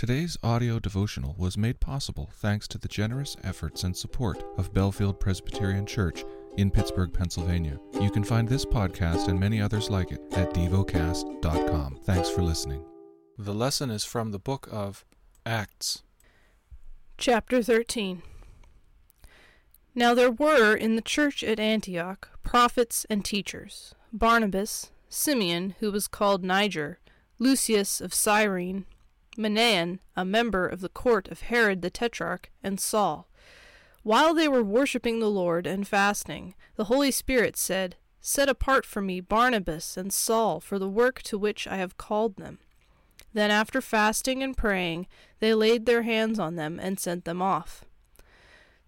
Today's audio devotional was made possible thanks to the generous efforts and support of Bellefield Presbyterian Church in Pittsburgh, Pennsylvania. You can find this podcast and many others like it at devocast.com. Thanks for listening. The lesson is from the book of Acts. Chapter 13 Now there were in the church at Antioch prophets and teachers Barnabas, Simeon, who was called Niger, Lucius of Cyrene, Manaen, a member of the court of Herod the Tetrarch, and Saul. While they were worshipping the Lord and fasting, the Holy Spirit said, Set apart for me Barnabas and Saul for the work to which I have called them. Then, after fasting and praying, they laid their hands on them and sent them off.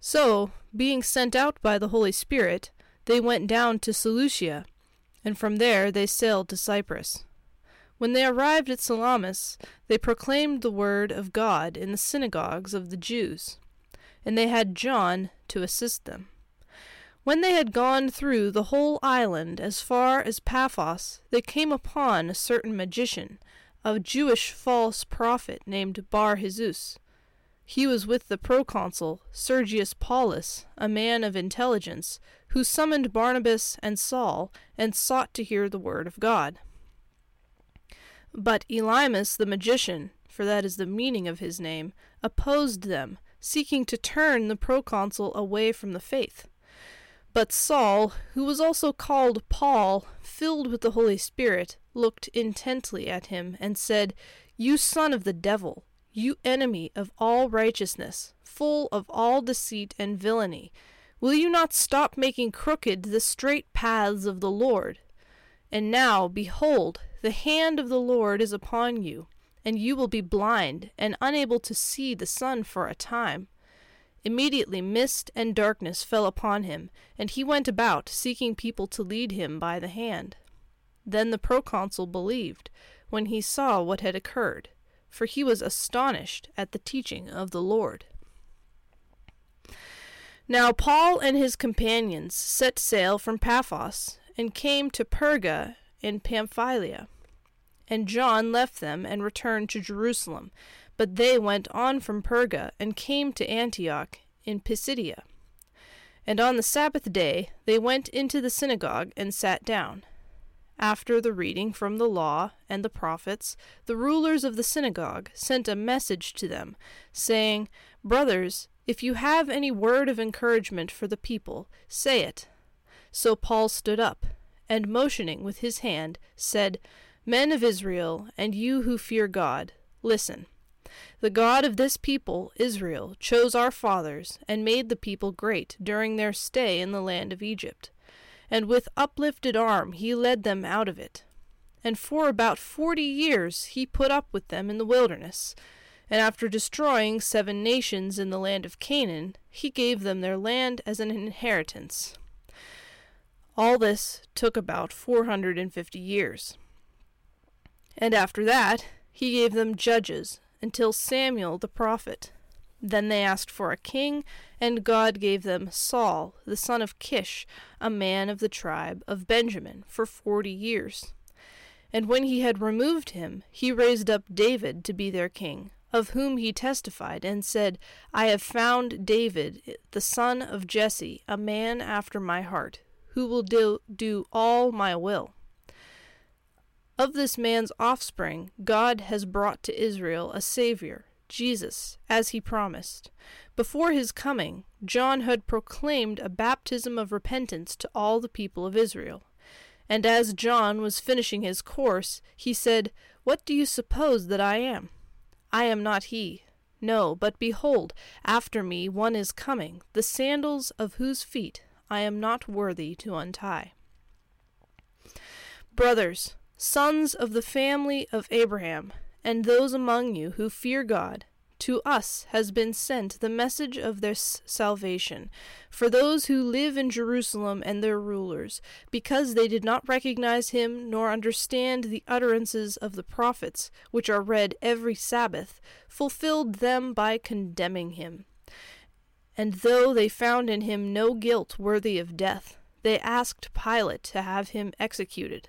So, being sent out by the Holy Spirit, they went down to Seleucia, and from there they sailed to Cyprus. When they arrived at Salamis, they proclaimed the word of God in the synagogues of the Jews, and they had John to assist them. When they had gone through the whole island as far as Paphos, they came upon a certain magician, a Jewish false prophet named Bar Jesus. He was with the proconsul Sergius Paulus, a man of intelligence, who summoned Barnabas and Saul and sought to hear the word of God. But Elymas the magician, for that is the meaning of his name, opposed them, seeking to turn the proconsul away from the faith. But Saul, who was also called Paul, filled with the Holy Spirit, looked intently at him, and said, You son of the devil, you enemy of all righteousness, full of all deceit and villainy, will you not stop making crooked the straight paths of the Lord? And now, behold, the hand of the Lord is upon you, and you will be blind and unable to see the sun for a time. Immediately mist and darkness fell upon him, and he went about seeking people to lead him by the hand. Then the proconsul believed when he saw what had occurred, for he was astonished at the teaching of the Lord. Now Paul and his companions set sail from Paphos and came to Perga in Pamphylia. And John left them and returned to Jerusalem, but they went on from Perga and came to Antioch in Pisidia. And on the Sabbath day they went into the synagogue and sat down. After the reading from the law and the prophets, the rulers of the synagogue sent a message to them, saying, Brothers, if you have any word of encouragement for the people, say it. So Paul stood up, and motioning with his hand, said, Men of Israel, and you who fear God, listen. The God of this people, Israel, chose our fathers, and made the people great during their stay in the land of Egypt. And with uplifted arm he led them out of it. And for about forty years he put up with them in the wilderness. And after destroying seven nations in the land of Canaan, he gave them their land as an inheritance. All this took about four hundred and fifty years. And after that, he gave them judges until Samuel the prophet. Then they asked for a king, and God gave them Saul, the son of Kish, a man of the tribe of Benjamin, for forty years. And when he had removed him, he raised up David to be their king, of whom he testified, and said, I have found David, the son of Jesse, a man after my heart, who will do, do all my will. Of this man's offspring, God has brought to Israel a Savior, Jesus, as he promised. Before his coming, John had proclaimed a baptism of repentance to all the people of Israel. And as John was finishing his course, he said, What do you suppose that I am? I am not he. No, but behold, after me one is coming, the sandals of whose feet I am not worthy to untie. Brothers, sons of the family of Abraham, and those among you who fear God, to us has been sent the message of this salvation for those who live in Jerusalem and their rulers, because they did not recognize him nor understand the utterances of the prophets, which are read every Sabbath, fulfilled them by condemning him. And though they found in him no guilt worthy of death, they asked Pilate to have him executed.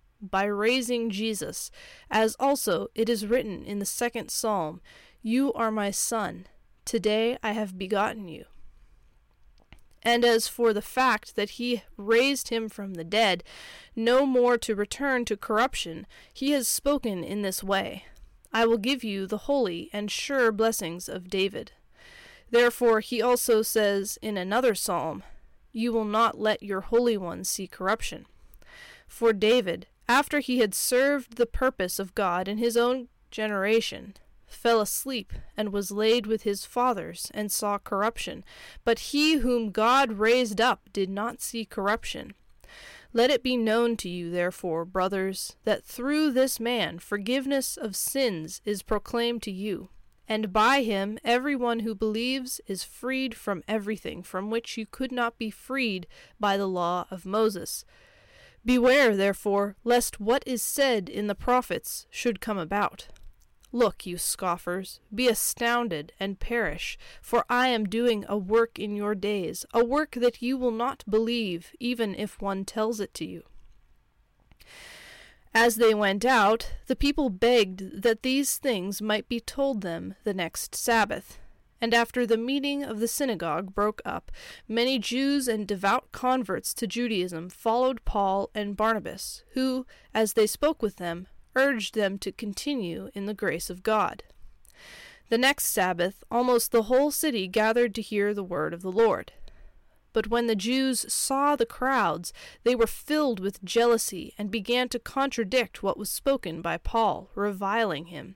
by raising Jesus, as also it is written in the second psalm You are my son, today I have begotten you. And as for the fact that he raised him from the dead, no more to return to corruption, he has spoken in this way I will give you the holy and sure blessings of David. Therefore he also says in another psalm, You will not let your Holy One see corruption. For David, after he had served the purpose of God in his own generation, fell asleep and was laid with his fathers and saw corruption. But he whom God raised up did not see corruption. Let it be known to you, therefore, brothers, that through this man forgiveness of sins is proclaimed to you. And by him every one who believes is freed from everything from which you could not be freed by the law of Moses. Beware, therefore, lest what is said in the prophets should come about. Look, you scoffers, be astounded and perish, for I am doing a work in your days, a work that you will not believe, even if one tells it to you. As they went out, the people begged that these things might be told them the next Sabbath. And after the meeting of the synagogue broke up, many Jews and devout converts to Judaism followed Paul and Barnabas, who, as they spoke with them, urged them to continue in the grace of God. The next Sabbath, almost the whole city gathered to hear the word of the Lord. But when the Jews saw the crowds, they were filled with jealousy and began to contradict what was spoken by Paul, reviling him.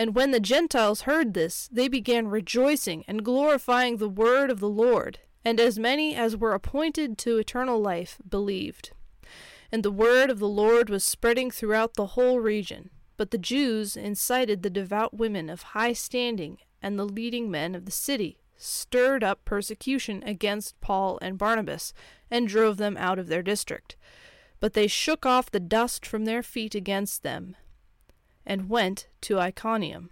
And when the Gentiles heard this, they began rejoicing and glorifying the word of the Lord, and as many as were appointed to eternal life believed. And the word of the Lord was spreading throughout the whole region. But the Jews incited the devout women of high standing and the leading men of the city, stirred up persecution against Paul and Barnabas, and drove them out of their district. But they shook off the dust from their feet against them, and went to Iconium.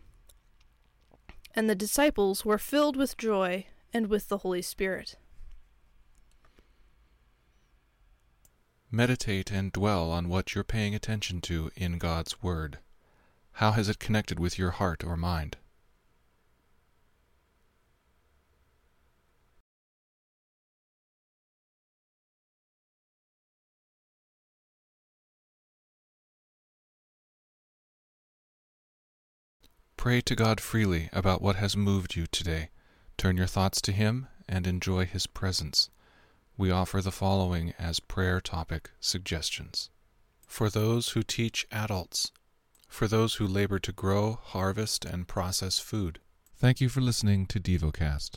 And the disciples were filled with joy and with the Holy Spirit. Meditate and dwell on what you're paying attention to in God's Word. How has it connected with your heart or mind? Pray to God freely about what has moved you today. Turn your thoughts to Him and enjoy His presence we offer the following as prayer topic suggestions. For those who teach adults, for those who labor to grow, harvest, and process food. Thank you for listening to DevoCast.